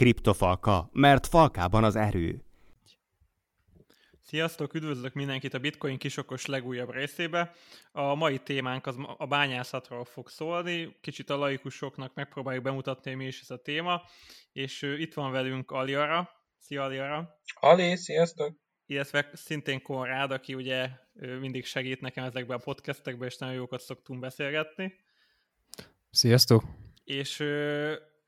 Kriptofalka, mert falkában az erő. Sziasztok, üdvözlök mindenkit a Bitcoin kisokos legújabb részébe. A mai témánk az a bányászatról fog szólni, kicsit a laikusoknak megpróbáljuk bemutatni, hogy mi is ez a téma, és itt van velünk Aliara. Szia Aliara! Ali, sziasztok! Illetve szintén Konrád, aki ugye mindig segít nekem ezekben a podcastekben, és nagyon jókat szoktunk beszélgetni. Sziasztok! És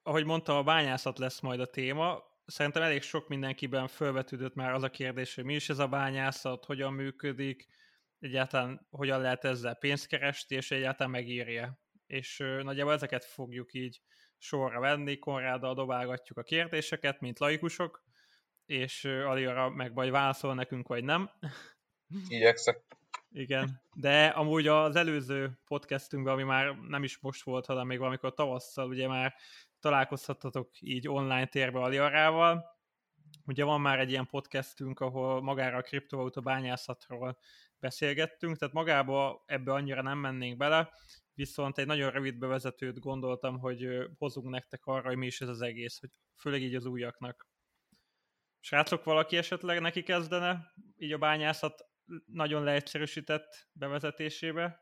ahogy mondtam, a bányászat lesz majd a téma. Szerintem elég sok mindenkiben felvetődött már az a kérdés, hogy mi is ez a bányászat, hogyan működik, egyáltalán hogyan lehet ezzel pénzt keresni, és egyáltalán megírja. És ö, nagyjából ezeket fogjuk így sorra venni, Konráddal dobálgatjuk a kérdéseket, mint laikusok, és ö, Aliara meg vagy válaszol nekünk, vagy nem. Igyekszek. Igen, de amúgy az előző podcastünkben, ami már nem is most volt, hanem még valamikor tavasszal, ugye már találkozhattatok így online térbe Aliarával. Ugye van már egy ilyen podcastünk, ahol magára a kriptovaluta bányászatról beszélgettünk, tehát magába ebbe annyira nem mennénk bele, viszont egy nagyon rövid bevezetőt gondoltam, hogy hozunk nektek arra, hogy mi is ez az egész, hogy főleg így az újaknak. Srácok, valaki esetleg neki kezdene így a bányászat nagyon leegyszerűsített bevezetésébe?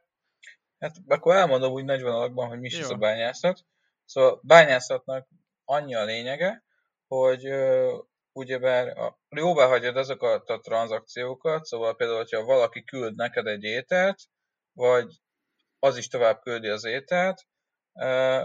Hát akkor elmondom úgy nagy vonalakban, hogy mi is Jó. ez a bányászat. Szóval bányászatnak annyi a lényege, hogy ugyebár a, jóvá hagyod azokat a tranzakciókat, szóval például, hogyha valaki küld neked egy ételt, vagy az is tovább küldi az ételt,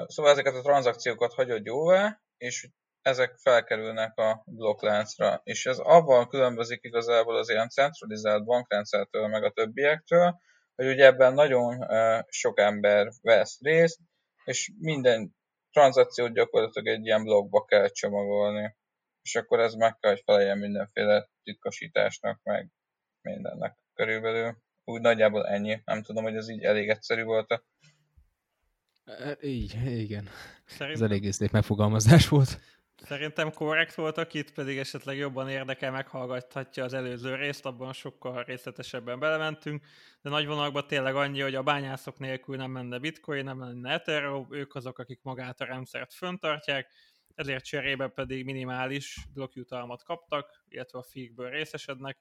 szóval ezeket a tranzakciókat hagyod jóvá, és ezek felkerülnek a blokkláncra. És ez abban különbözik igazából az ilyen centralizált bankrendszertől, meg a többiektől, hogy ugye ebben nagyon sok ember vesz részt, és minden tranzakciót gyakorlatilag egy ilyen blogba kell csomagolni. És akkor ez meg kell, hogy feleljen mindenféle titkosításnak, meg mindennek körülbelül. Úgy nagyjából ennyi. Nem tudom, hogy ez így elég egyszerű volt -e. Így, igen. Szerintem... Ez elég szép megfogalmazás volt. Szerintem korrekt volt, akit pedig esetleg jobban érdekel, meghallgathatja az előző részt, abban sokkal részletesebben belementünk, de nagy vonalakban tényleg annyi, hogy a bányászok nélkül nem menne bitcoin, nem menne Ethereum, ők azok, akik magát a rendszert föntartják, ezért cserébe pedig minimális blokkjutalmat kaptak, illetve a figből részesednek,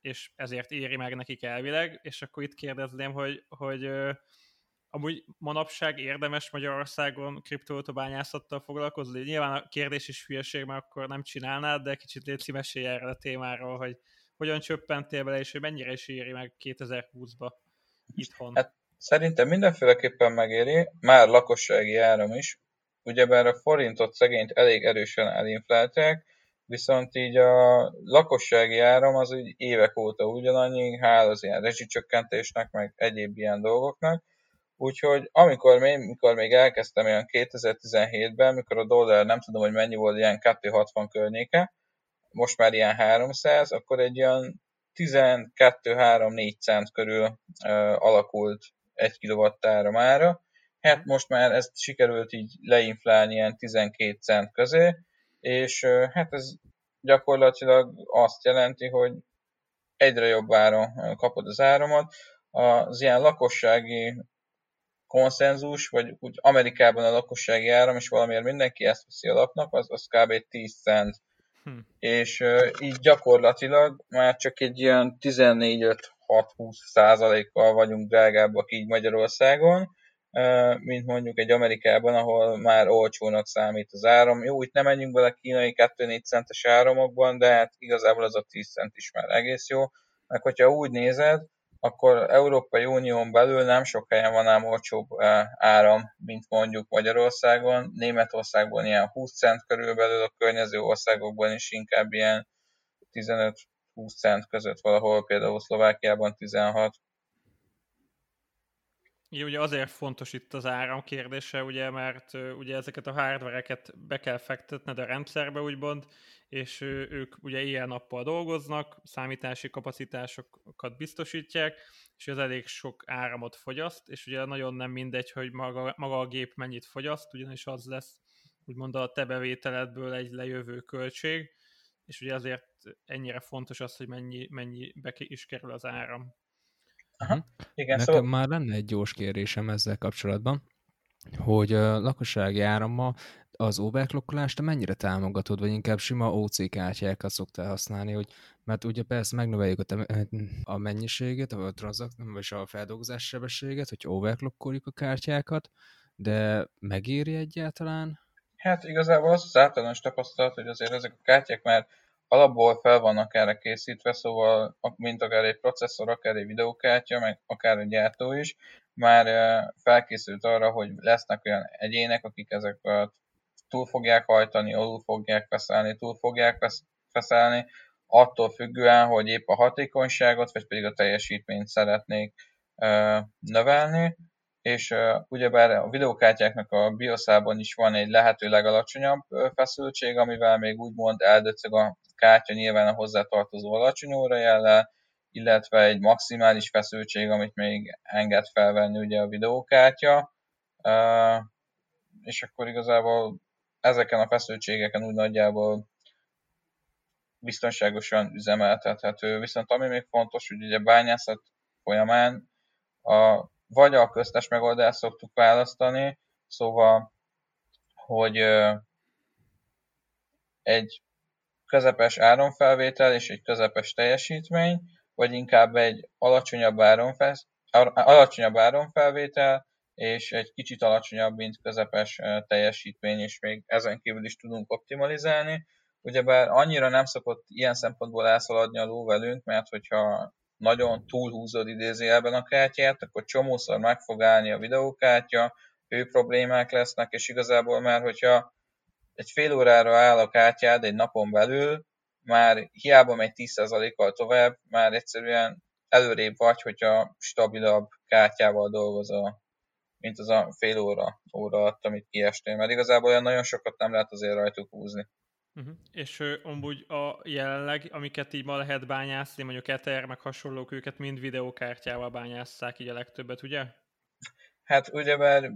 és ezért éri meg nekik elvileg, és akkor itt kérdezném, hogy, hogy amúgy manapság érdemes Magyarországon kriptovalutabányászattal foglalkozni? Nyilván a kérdés is hülyeség, mert akkor nem csinálnád, de kicsit légy mesélj erre a témáról, hogy hogyan csöppentél bele, és hogy mennyire is éri meg 2020-ba itthon. Hát szerintem mindenféleképpen megéri, már lakossági áram is, ugyebár a forintot szegényt elég erősen elinflálták, viszont így a lakossági áram az úgy évek óta ugyanannyi, hál az ilyen rezsicsökkentésnek, meg egyéb ilyen dolgoknak, Úgyhogy amikor még, mikor még elkezdtem olyan 2017-ben, mikor a dollár nem tudom, hogy mennyi volt, ilyen 260 környéke, most már ilyen 300, akkor egy olyan 12-3-4 cent körül uh, alakult egy kilowattára mára. Hát most már ezt sikerült így leinflálni ilyen 12 cent közé, és uh, hát ez gyakorlatilag azt jelenti, hogy egyre jobb áron kapod az áramot. Az ilyen lakossági konszenzus, vagy úgy Amerikában a lakossági áram, és valamiért mindenki ezt veszi alapnak, az, az kb. 10 cent. Hm. És uh, így gyakorlatilag már csak egy ilyen 14-5-6-20 százalékkal vagyunk drágábbak így Magyarországon, uh, mint mondjuk egy Amerikában, ahol már olcsónak számít az áram. Jó, itt nem menjünk bele kínai 2-4 centes áramokban, de hát igazából az a 10 cent is már egész jó. Meg hogyha úgy nézed, akkor Európai Unión belül nem sok helyen van ám olcsóbb áram, mint mondjuk Magyarországon. Németországban ilyen 20 cent körülbelül, a környező országokban is inkább ilyen 15-20 cent között valahol, például Szlovákiában 16. Igen, ugye azért fontos itt az áram kérdése, ugye, mert ugye ezeket a hardvereket be kell fektetned a rendszerbe, úgymond, és ők ugye ilyen-nappal dolgoznak, számítási kapacitásokat biztosítják, és ez elég sok áramot fogyaszt, és ugye nagyon nem mindegy, hogy maga, maga a gép mennyit fogyaszt, ugyanis az lesz úgymond a te bevételedből egy lejövő költség, és ugye azért ennyire fontos az, hogy mennyi, mennyi be is kerül az áram. Aha. Mhm. Igen, Nekem szóval... már lenne egy gyors kérésem ezzel kapcsolatban, hogy a lakossági árammal az overclockolást mennyire támogatod, vagy inkább sima OC kártyákat szoktál használni, hogy, mert ugye persze megnöveljük a, te, a mennyiséget, a transzak, vagy a feldolgozás sebességet, hogy overclockoljuk a kártyákat, de megéri egyáltalán? Hát igazából az az általános tapasztalat, hogy azért ezek a kártyák már alapból fel vannak erre készítve, szóval mint akár egy processzor, akár egy videókártya, meg akár egy gyártó is, már felkészült arra, hogy lesznek olyan egyének, akik ezeket túl fogják hajtani, alul fogják feszelni, túl fogják feszelni, attól függően, hogy épp a hatékonyságot, vagy pedig a teljesítményt szeretnék növelni, és ugyebár a videókártyáknak a BIOS-ában is van egy lehető legalacsonyabb feszültség, amivel még úgymond eldöcög a kártya nyilván a hozzátartozó alacsony órajellel, illetve egy maximális feszültség, amit még enged felvenni ugye a videókártya, és akkor igazából ezeken a feszültségeken úgy nagyjából biztonságosan üzemeltethető. Viszont ami még fontos, hogy ugye bányászat folyamán a, vagy a köztes megoldást szoktuk választani, szóval, hogy egy közepes áronfelvétel és egy közepes teljesítmény, vagy inkább egy alacsonyabb, áronfesz, alacsonyabb áronfelvétel, és egy kicsit alacsonyabb, mint közepes teljesítmény, és még ezen kívül is tudunk optimalizálni. Ugyebár annyira nem szokott ilyen szempontból elszaladni a ló velünk, mert hogyha nagyon túlhúzod idézőjelben a kártyát, akkor csomószor meg fog állni a videókártya, ő problémák lesznek, és igazából már, hogyha egy fél órára áll a kártyád egy napon belül, már hiába megy 10%-kal tovább, már egyszerűen előrébb vagy, hogyha stabilabb kártyával dolgozol, mint az a fél óra, óra alatt, amit kiestél, mert igazából olyan nagyon sokat nem lehet azért rajtuk húzni. Uh-huh. És ő, amúgy a jelenleg, amiket így ma lehet bányászni, mondjuk Ether, meg hasonlók, őket mind videókártyával bányásszák így a legtöbbet, ugye? Hát ugyebár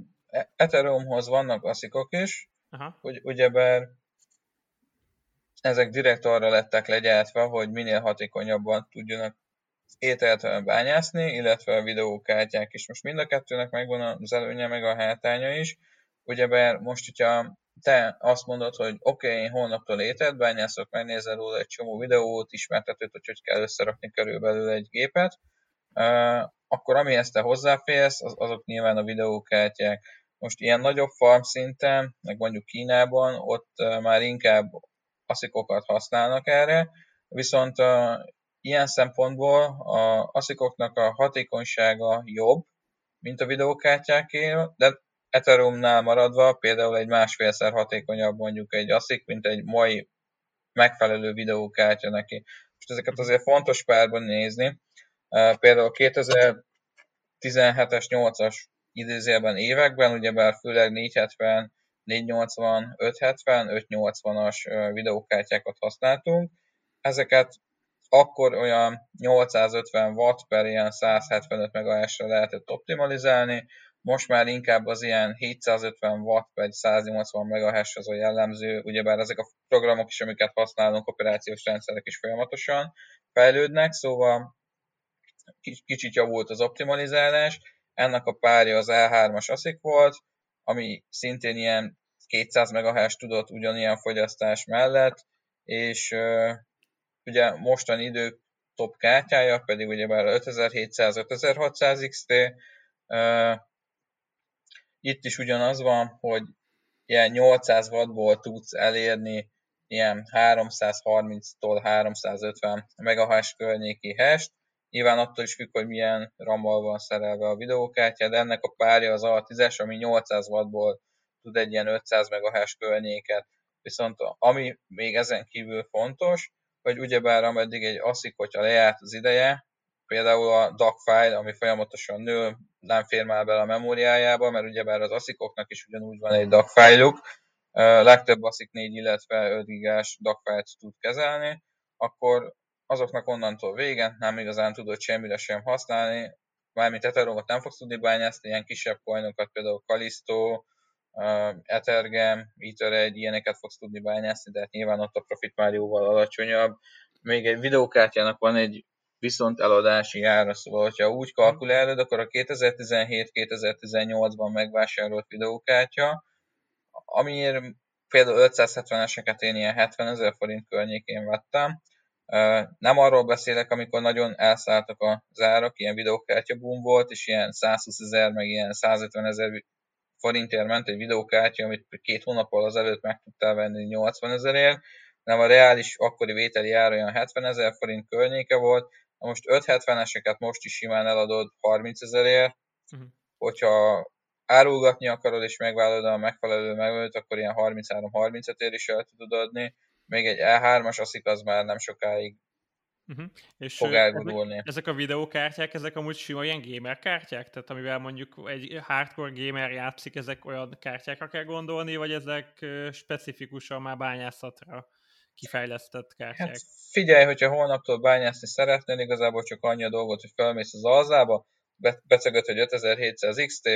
Ethereumhoz vannak aszikok is, Aha. hogy ugyebár ezek direkt arra lettek legyártva, hogy minél hatékonyabban tudjanak ételt bányászni, illetve a videókártyák is. Most mind a kettőnek megvan az előnye, meg a hátánya is. Ugyebár most, hogyha te azt mondod, hogy oké, okay, én holnaptól ételt bányászok, megnézel róla egy csomó videót, ismertetőt, hogy hogy kell összerakni körülbelül egy gépet, akkor amihez te hozzáférsz, az, azok nyilván a videókártyák. Most ilyen nagyobb farm szinten, meg mondjuk Kínában, ott már inkább aszikokat használnak erre, viszont ilyen szempontból a aszikoknak a hatékonysága jobb, mint a videókártyáké, de Ethereumnál maradva például egy másfélszer hatékonyabb mondjuk egy ASIC, mint egy mai megfelelő videókártya neki. Most ezeket azért fontos párban nézni. Például 2017-es, 8-as idézőjelben években, ugyebár főleg 470, 480, 570, 580-as videókártyákat használtunk. Ezeket akkor olyan 850 watt per ilyen 175 MHz-re lehetett optimalizálni, most már inkább az ilyen 750 watt per 180 MHz az a jellemző, ugyebár ezek a programok is, amiket használunk, operációs rendszerek is folyamatosan fejlődnek, szóval kicsit javult az optimalizálás, ennek a párja az E3-as ASIC volt, ami szintén ilyen 200 MHz tudott ugyanilyen fogyasztás mellett, és ugye mostani idő top kártyája pedig ugye már 5700-5600 XT, itt is ugyanaz van, hogy ilyen 800 wattból tudsz elérni ilyen 330-tól 350 MHz környéki hest. Nyilván attól is függ, hogy milyen rammal van szerelve a videókártya, de ennek a párja az A10-es, ami 800 wattból tud egy ilyen 500 MHz környéket. Viszont ami még ezen kívül fontos, hogy ugyebár ameddig egy ASIC, hogyha lejárt az ideje, például a DAC file, ami folyamatosan nő, nem fér már bele a memóriájába, mert ugyebár az ASIC-oknak is ugyanúgy van egy DAC fájljuk, legtöbb ASIC 4, illetve 5 gigás DAC fájlt tud kezelni, akkor azoknak onnantól vége nem igazán tudod semmire sem használni, mármint Ethereumot nem fogsz tudni bányászni, ilyen kisebb coinokat, például Kalisto, Ethergem, Ether egy ilyeneket fogsz tudni bányászni, de hát nyilván ott a profit már jóval alacsonyabb. Még egy videókártyának van egy viszont eladási ára, szóval hogyha úgy kalkulálod, akkor a 2017-2018-ban megvásárolt videókártya, amiért például 570-eseket én ilyen 70 ezer forint környékén vettem. Nem arról beszélek, amikor nagyon elszálltak az árak, ilyen videókártya boom volt, és ilyen 120 ezer, meg ilyen 150 ezer forintért ment egy videókártya, amit két hónappal azelőtt meg tudtál venni 80 ezerért, hanem a reális akkori vételi ára olyan 70 ezer forint környéke volt, Na most 570-eseket most is simán eladod 30 ezerért, uh-huh. hogyha árulgatni akarod és megvállalod a megfelelő megölőt, akkor ilyen 33-35 ér is el tudod adni. Még egy E3-as aszik az már nem sokáig uh-huh. és fog elgurulni. Ezek, ezek a videókártyák, ezek amúgy sima ilyen gamer kártyák? Tehát amivel mondjuk egy hardcore gamer játszik, ezek olyan kártyákra kell gondolni, vagy ezek specifikusan már bányászatra kifejlesztett kártyák? Hát figyelj, hogyha holnaptól bányászni szeretnél, igazából csak annyi a dolgot, hogy felmész az alzába, becegöd, hogy 5700 XT,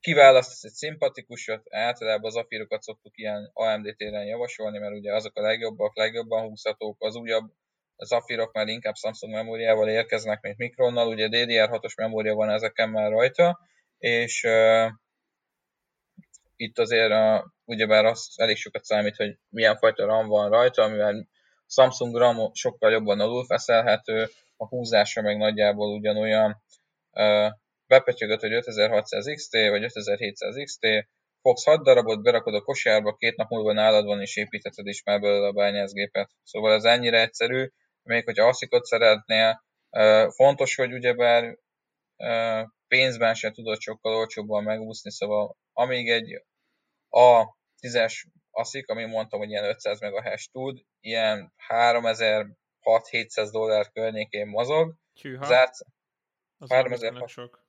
kiválasztasz egy szimpatikusat, általában az afírokat szoktuk ilyen AMD téren javasolni, mert ugye azok a legjobbak, legjobban húzhatók, az újabb az afírok már inkább Samsung memóriával érkeznek, mint Mikronnal, ugye DDR6-os memória van ezeken már rajta, és itt azért uh, ugyebár az elég sokat számít, hogy milyen fajta RAM van rajta, amivel Samsung RAM sokkal jobban alulfeszelhető, a húzása meg nagyjából ugyanolyan. Bepötyögött, hogy 5600 XT vagy 5700 XT, fogsz 6 darabot, berakod a kosárba, két nap múlva nálad van, és építheted is már belőle a bányászgépet. Szóval ez ennyire egyszerű, még hogyha asszikot szeretnél, fontos, hogy ugyebár pénzben sem tudod sokkal olcsóbban megúszni, szóval amíg egy A10-es aszik, ami mondtam, hogy ilyen 500 megahash tud, ilyen 3600-700 dollár környékén mozog. Csűha. Zárt, az 3600 sok.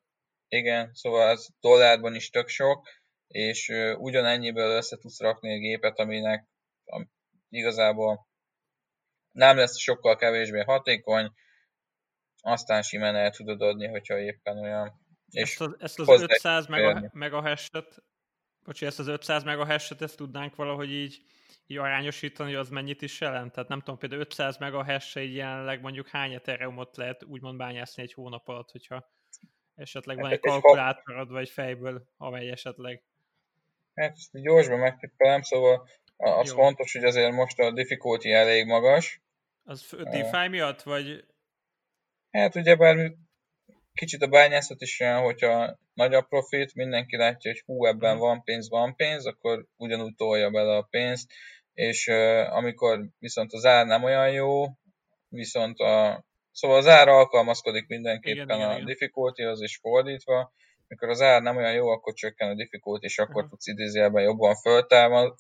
Igen, szóval ez dollárban is tök sok, és uh, ugyanennyiből össze tudsz rakni egy gépet, aminek am, igazából nem lesz sokkal kevésbé hatékony, aztán simán el tudod adni, hogyha éppen olyan. És ezt az, ezt az 500 megahash-et, bocsi, ezt az 500 megahash-et, ezt tudnánk valahogy így, így arányosítani, hogy az mennyit is jelent? Tehát nem tudom, például 500 megahash így jelenleg mondjuk hány ethereumot lehet úgymond bányászni egy hónap alatt, hogyha Esetleg van hát, egy kalkulátorod, vagy fejből, amely esetleg. Hát ezt gyorsban megtippelem, szóval az Jó. fontos, hogy azért most a difficulty elég magas. Az DeFi miatt, vagy? Hát ugyebár kicsit a bányászat is olyan, hogyha nagy a profit, mindenki látja, hogy hú, ebben van pénz, van pénz, akkor ugyanúgy tolja bele a pénzt, és uh, amikor viszont az ár nem olyan jó, viszont a Szóval az ár alkalmazkodik mindenképpen igen, a igen, difficultyhoz is fordítva. Mikor az ár nem olyan jó, akkor csökken a difficulty, és akkor uh-huh. tudsz idézőjelben jobban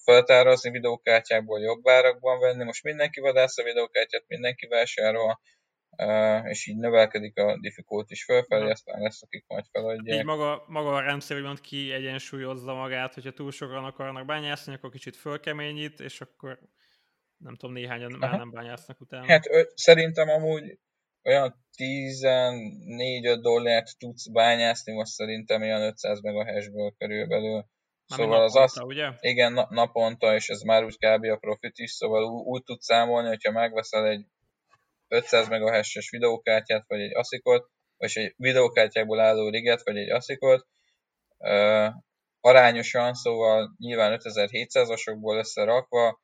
föltárazni videókártyákból, jobb árakban venni. Most mindenki vadász a videókártyát, mindenki vásárol, és így növelkedik a difficulty is fölfelé, aztán lesz, akik majd feladják. Így maga, maga a rendszer úgymond ki egyensúlyozza magát, hogyha túl sokan akarnak bányászni, akkor kicsit fölkeményít, és akkor nem tudom, néhányan Aha. már nem bányásznak utána. Hát ö, szerintem amúgy olyan 14 dollárt tudsz bányászni, most szerintem olyan 500 megahashből körülbelül. Már szóval naponta, az azt, ugye? Igen, na, naponta, és ez már úgy kb. a profit is, szóval úgy, úgy tudsz számolni, hogyha megveszel egy 500 megahash videókártyát, vagy egy ASIC-ot, vagy egy videókártyákból álló riget, vagy egy ASIC-ot, uh, arányosan, szóval nyilván 5700-asokból összerakva,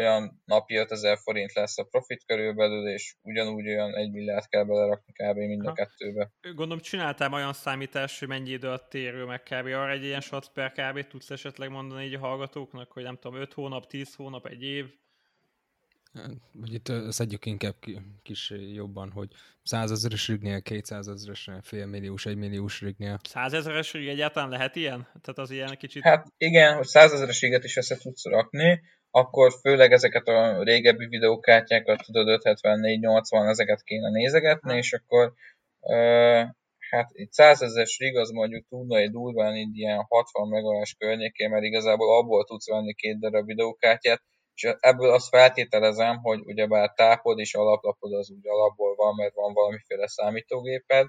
olyan napi 5000 forint lesz a profit körülbelül, és ugyanúgy olyan 1 milliárd kell belerakni kb. mind a kettőbe. Gondolom csináltál olyan számítás, hogy mennyi idő alatt térül meg kb. Arra egy ilyen shot per kb. tudsz esetleg mondani így a hallgatóknak, hogy nem tudom, 5 hónap, 10 hónap, egy év? Vagy itt szedjük inkább kis jobban, hogy 100 ezeres rignél, 200 ezeres, fél milliós, 1 milliós rignél. 100 ezeres rig egyáltalán lehet ilyen? Tehát az ilyen kicsit... Hát igen, hogy 100 ezeres riget is össze tudsz rakni, akkor főleg ezeket a régebbi videókártyákat, tudod, 574-80, ezeket kéne nézegetni, és akkor uh, hát itt 100 ezeres rig az mondjuk tudna egy durván így ilyen 60 megawás környékén, mert igazából abból tudsz venni két darab videókártyát, és ebből azt feltételezem, hogy ugyebár tápod és alaplapod az úgy alapból van, mert van valamiféle számítógéped.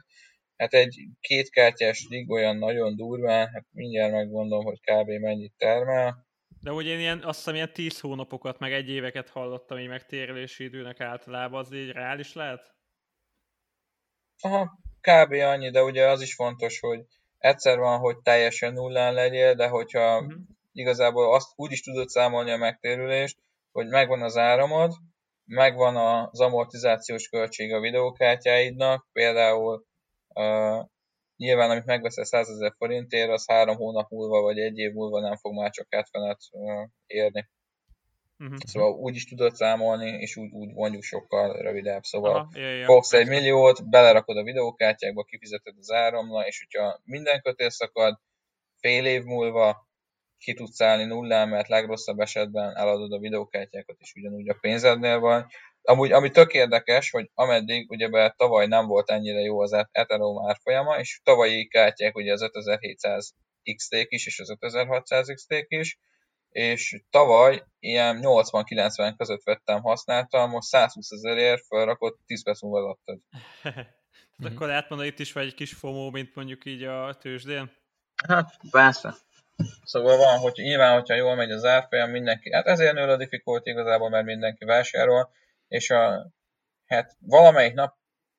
Hát egy kétkártyás rig olyan nagyon durván, hát mindjárt megmondom, hogy kb. mennyit termel. De ugye én ilyen, azt hiszem ilyen 10 hónapokat, meg egy éveket hallottam így megtérélési időnek általában, az így reális lehet? Aha, kb. annyi, de ugye az is fontos, hogy egyszer van, hogy teljesen nullán legyél, de hogyha uh-huh. Igazából azt úgy is tudod számolni a megtérülést, hogy megvan az áramod, megvan az amortizációs költség a videókártyáidnak, például uh, nyilván amit megveszel 100 ezer forintért, az három hónap múlva vagy egy év múlva nem fog már csak 70 uh, érni. Uh-huh. Szóval úgy is tudod számolni, és úgy, úgy mondjuk sokkal rövidebb. Szóval Aha, jaj, jaj. fogsz egy milliót, belerakod a videókártyákba, kifizeted az áramla, és hogyha minden kötél szakad, fél év múlva ki tudsz állni nullán, mert legrosszabb esetben eladod a videókártyákat, és ugyanúgy a pénzednél van. Amúgy, ami tök érdekes, hogy ameddig ugye tavaly nem volt ennyire jó az Ethereum árfolyama, és tavalyi kártyák ugye az 5700 XT is, és az 5600 XT is, és tavaly ilyen 80-90 között vettem, használtam, most 120 ezerért felrakott, 10 perc múlva adtad. Tehát akkor lehet mondani, itt is vagy egy kis FOMO, mint mondjuk így a tőzsdén? Hát, persze. Szóval van, hogy nyilván, hogyha jól megy az árfolyam, mindenki, hát ezért nő a difficulty igazából, mert mindenki vásárol, és a, hát valamelyik nap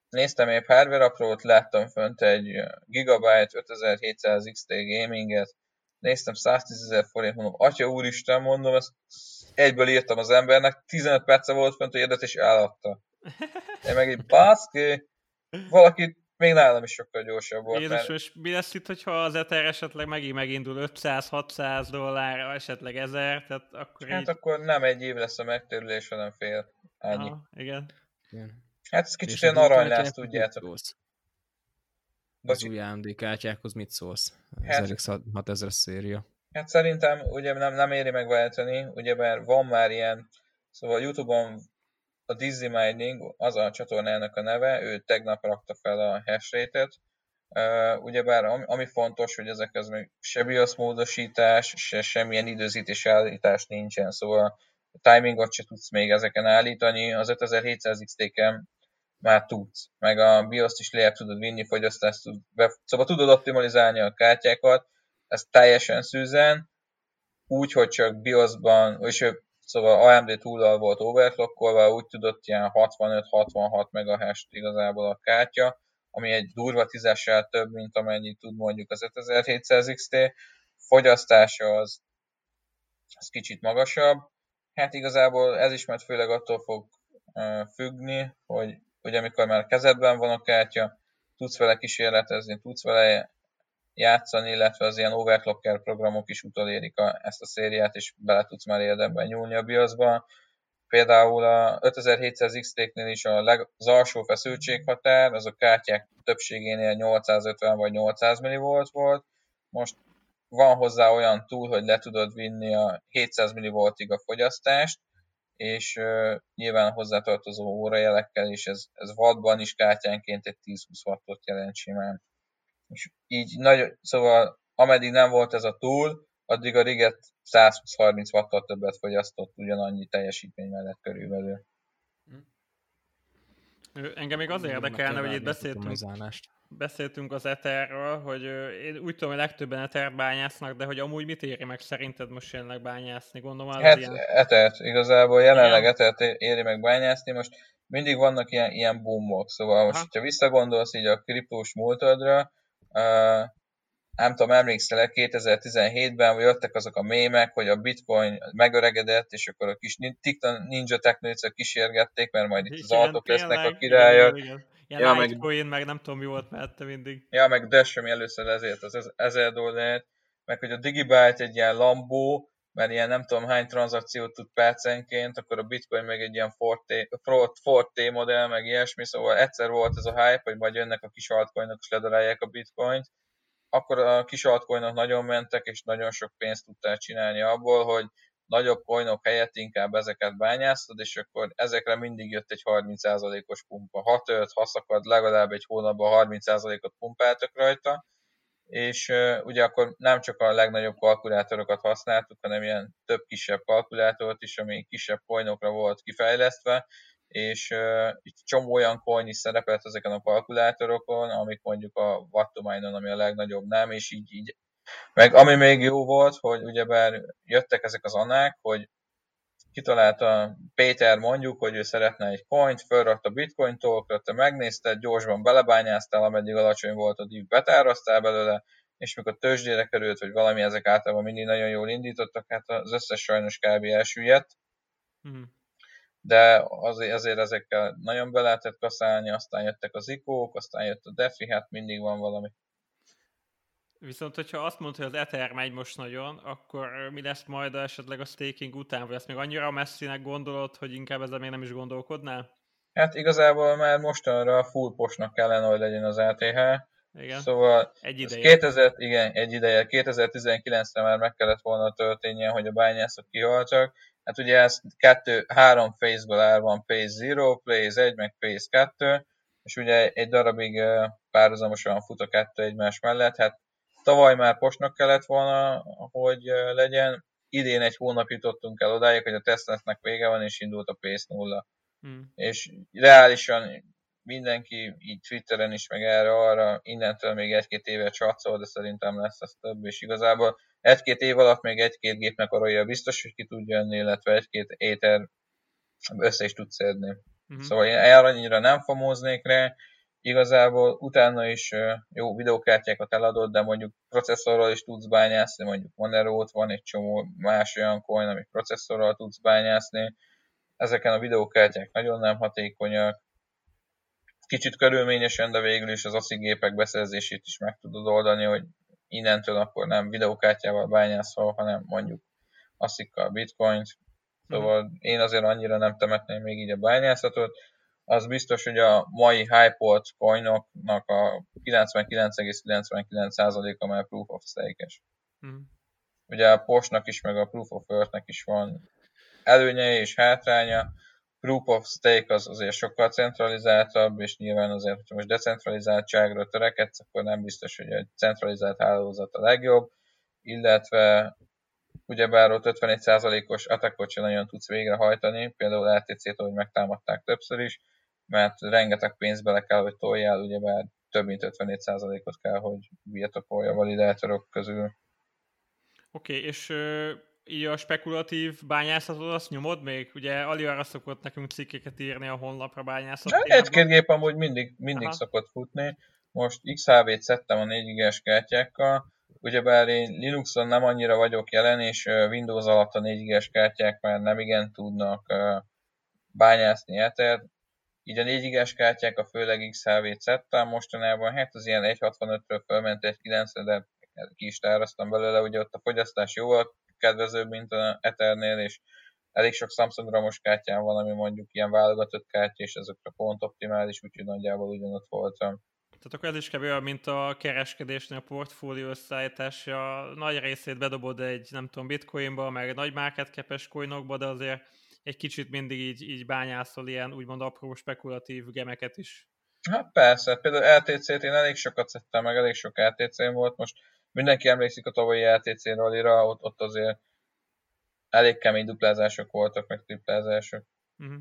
néztem épp hardware aprót, láttam fönt egy Gigabyte 5700 XT gaminget, néztem 110 ezer forint, mondom, atya úristen, mondom, ezt egyből írtam az embernek, 15 perce volt fönt, hogy érdet, és eladta. Én meg egy baszki, valaki még nálam is sokkal gyorsabb volt. Jézus, mert... és mi lesz itt, hogyha az Ether esetleg megint megindul 500-600 dollár, esetleg 1000, tehát akkor Hát így... akkor nem egy év lesz a megtérülés, hanem fél. Ennyi. Aha, igen. igen. Hát ez kicsit olyan arany lesz, tudjátok. Az új AMD kártyákhoz mit szólsz? Hát, RX 6000 széria. Hát szerintem ugye nem, nem éri meg váltani, ugye mert van már ilyen, szóval Youtube-on a Dizzy Mining, az a csatornának a neve, ő tegnap rakta fel a hash rate-et, Uh, ugyebár ami, ami fontos, hogy ezek még se BIOS módosítás, se semmilyen időzítés állítás nincsen, szóval a timingot se tudsz még ezeken állítani, az 5700 XT-ken már tudsz, meg a BIOS-t is lejjebb tudod vinni, fogyasztást tud, be, szóval tudod optimalizálni a kártyákat, ez teljesen szűzen, úgy, hogy csak BIOS-ban, és szóval AMD túllal volt overclockolva, úgy tudott ilyen 65-66 MHz igazából a kártya, ami egy durva tízessel több, mint amennyit tud mondjuk az 5700 XT. Fogyasztása az, az kicsit magasabb. Hát igazából ez is mert főleg attól fog függni, hogy hogy amikor már kezedben van a kártya, tudsz vele kísérletezni, tudsz vele játszani, illetve az ilyen overclocker programok is utolérik a, ezt a szériát, és bele tudsz már érdemben nyúlni a BIOS-ba. Például a 5700 XT-nél is a leg, az alsó feszültséghatár, az a kártyák többségénél 850 vagy 800 mV volt, most van hozzá olyan túl, hogy le tudod vinni a 700 mV-ig a fogyasztást, és uh, nyilván hozzátartozó órajelekkel, és ez, ez wattban is kártyánként egy 10-20 wattot jelent simán. És így nagy, szóval ameddig nem volt ez a túl, addig a riget 120-30 wattot többet fogyasztott ugyanannyi teljesítmény mellett körülbelül. Engem még az érdekelne, hogy itt beszéltünk, beszéltünk az Etherről, hogy én úgy tudom, hogy legtöbben Ether bányásznak, de hogy amúgy mit éri meg szerinted most jelenleg bányászni? Gondolom, hát ilyen... Ethert, igazából jelenleg Ethert éri meg bányászni, most mindig vannak ilyen, ilyen boomok, szóval most, Aha. hogyha visszagondolsz így a kriptós múltadra, uh, nem tudom, emlékszel 2017-ben jöttek azok a mémek, hogy a bitcoin megöregedett, és akkor a kis Ninja technőcök kísérgették, mert majd itt az autók lesznek a királyak. Ilyen ja, meg... meg nem tudom mi volt mellette mindig. Ja, meg Dash, ami először ezért az 1000 dollárt, meg hogy a Digibyte egy ilyen Lambó, mert ilyen nem tudom hány tranzakciót tud percenként, akkor a Bitcoin meg egy ilyen Forte, Forte modell, meg ilyesmi, szóval egyszer volt ez a hype, hogy majd jönnek a kis altcoinok és ledarálják a Bitcoint, akkor a kis altcoinok nagyon mentek, és nagyon sok pénzt tudtál csinálni abból, hogy nagyobb coinok helyett inkább ezeket bányáztad, és akkor ezekre mindig jött egy 30%-os pumpa. Ha tört, ha szakad, legalább egy hónapban 30%-ot pumpáltak rajta, és ugye akkor nem csak a legnagyobb kalkulátorokat használtuk, hanem ilyen több kisebb kalkulátort is, ami kisebb coinokra volt kifejlesztve, és uh, itt csomó olyan coin is szerepelt ezeken a kalkulátorokon, amik mondjuk a Wattomine-on, ami a legnagyobb nem, és így, így. Meg ami még jó volt, hogy ugyebár jöttek ezek az anák, hogy kitalálta Péter mondjuk, hogy ő szeretne egy coint, felrakta bitcoin tolkra, te megnézted, gyorsban belebányáztál, ameddig alacsony volt a div, betárasztál belőle, és mikor tőzsdére került, vagy valami, ezek általában mindig nagyon jól indítottak, hát az összes sajnos kb. elsüllyedt. Mm. De azért, azért ezekkel nagyon be lehetett kaszálni, aztán jöttek az ikók, aztán jött a defi, hát mindig van valami. Viszont, hogyha azt mondod, hogy az Ether megy most nagyon, akkor mi lesz majd esetleg a staking után? Vagy ezt még annyira messzinek gondolod, hogy inkább ezzel még nem is gondolkodnál? Hát igazából már mostanra full posnak kellene, hogy legyen az ATH. Igen. Szóval egy ideje. 2000, igen, egy ideje. 2019-re már meg kellett volna történjen, hogy a bányászok kihaltak. Hát ugye ez kettő, három phase-ből áll van phase 0, phase 1, meg phase 2, és ugye egy darabig párhuzamosan fut a kettő egymás mellett. Hát tavaly már posnak kellett volna, hogy legyen. Idén egy hónap jutottunk el odáig, hogy a tesztnek vége van, és indult a phase 0. Hmm. És reálisan mindenki így Twitteren is, meg erre arra innentől még egy-két éve csatszol, de szerintem lesz ez több, és igazából egy-két év alatt még egy-két gépnek arra biztos, hogy ki tud jönni, illetve egy-két éter össze is tud szedni. Uh-huh. Szóval én erre annyira nem famóznék rá, igazából utána is jó videókártyákat eladod, de mondjuk processzorral is tudsz bányászni, mondjuk Monero-t van egy csomó más olyan coin, amit processzorral tudsz bányászni, ezeken a videókártyák nagyon nem hatékonyak, kicsit körülményesen, de végül is az ASZI gépek beszerzését is meg tudod oldani, hogy innentől akkor nem videókártyával bányászol, hanem mondjuk ASZIkkal bitcoint. Szóval mm. én azért annyira nem temetném még így a bányászatot. Az biztos, hogy a mai hype coinoknak a 99,99%-a már proof of stake-es. Mm. Ugye a Postnak is, meg a proof of work-nek is van előnye és hátránya Proof of Stake az azért sokkal centralizáltabb, és nyilván azért, hogyha most decentralizáltságra törekedsz, akkor nem biztos, hogy egy centralizált hálózat a legjobb, illetve ugyebár ott 51%-os attackot sem nagyon tudsz végrehajtani, például LTC-t, ahogy megtámadták többször is, mert rengeteg pénz bele kell, hogy toljál, ugyebár több mint 54%-ot kell, hogy birtokolja a validátorok közül. Oké, okay, és így a spekulatív bányászatot azt nyomod még? Ugye Ali arra szokott nekünk cikkeket írni a honlapra bányászat. Egy-két gép amúgy mindig, mindig Aha. szokott futni. Most XHV-t szedtem a 4 g kártyákkal, ugyebár én Linuxon nem annyira vagyok jelen, és Windows alatt a 4 g kártyák már nem igen tudnak bányászni etert. Így a 4 g kártyák a főleg XHV-t szedtem mostanában, hát az ilyen 1.65-ről fölment egy 9 de ki is tároztam belőle, ugye ott a fogyasztás jóval kedvezőbb, mint a Ethernél, és elég sok Samsung ramos kártyán van, ami mondjuk ilyen válogatott kártya, és ezekre pont optimális, úgyhogy nagyjából ugyanott voltam. Tehát akkor ez is kb. mint a kereskedésnél a portfólió összeállítása. Nagy részét bedobod egy, nem tudom, bitcoinba, meg nagy market capes coinokba, de azért egy kicsit mindig így, így bányászol ilyen úgymond apró spekulatív gemeket is. Hát persze, például LTC-t én elég sokat szedtem, meg elég sok LTC volt, most mindenki emlékszik a tavalyi LTC rallira, ott, ott azért elég kemény duplázások voltak, meg triplázások. Uh-huh.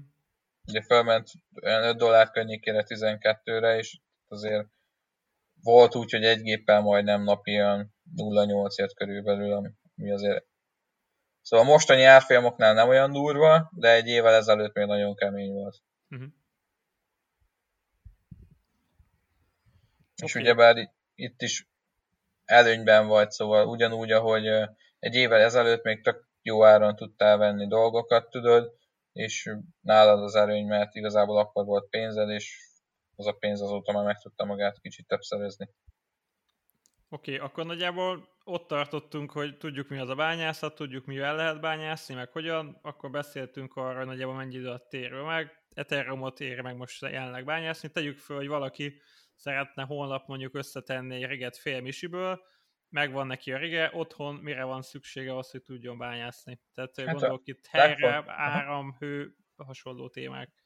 Ugye felment olyan 5 dollár környékére 12-re, és azért volt úgy, hogy egy géppel majdnem napi olyan 0,8 ért körülbelül, ami azért Szóval a mostani árfolyamoknál nem olyan durva, de egy évvel ezelőtt még nagyon kemény volt. Uh-huh. És okay. ugyebár itt is előnyben vagy, szóval ugyanúgy, ahogy egy évvel ezelőtt még tök jó áron tudtál venni dolgokat, tudod, és nálad az előny, mert igazából akkor volt pénzed, és az a pénz azóta már meg tudta magát kicsit többszörözni. Oké, okay, akkor nagyjából ott tartottunk, hogy tudjuk mi az a bányászat, tudjuk mivel lehet bányászni, meg hogyan, akkor beszéltünk arra, hogy nagyjából mennyi idő alatt térül meg, Ethereumot ér meg most jelenleg bányászni, tegyük föl, hogy valaki szeretne holnap mondjuk összetenni egy riget fél misiből, megvan neki a rige, otthon mire van szüksége az, hogy tudjon bányászni. Tehát hát gondolok itt helyre, áram, hő, hasonló témák.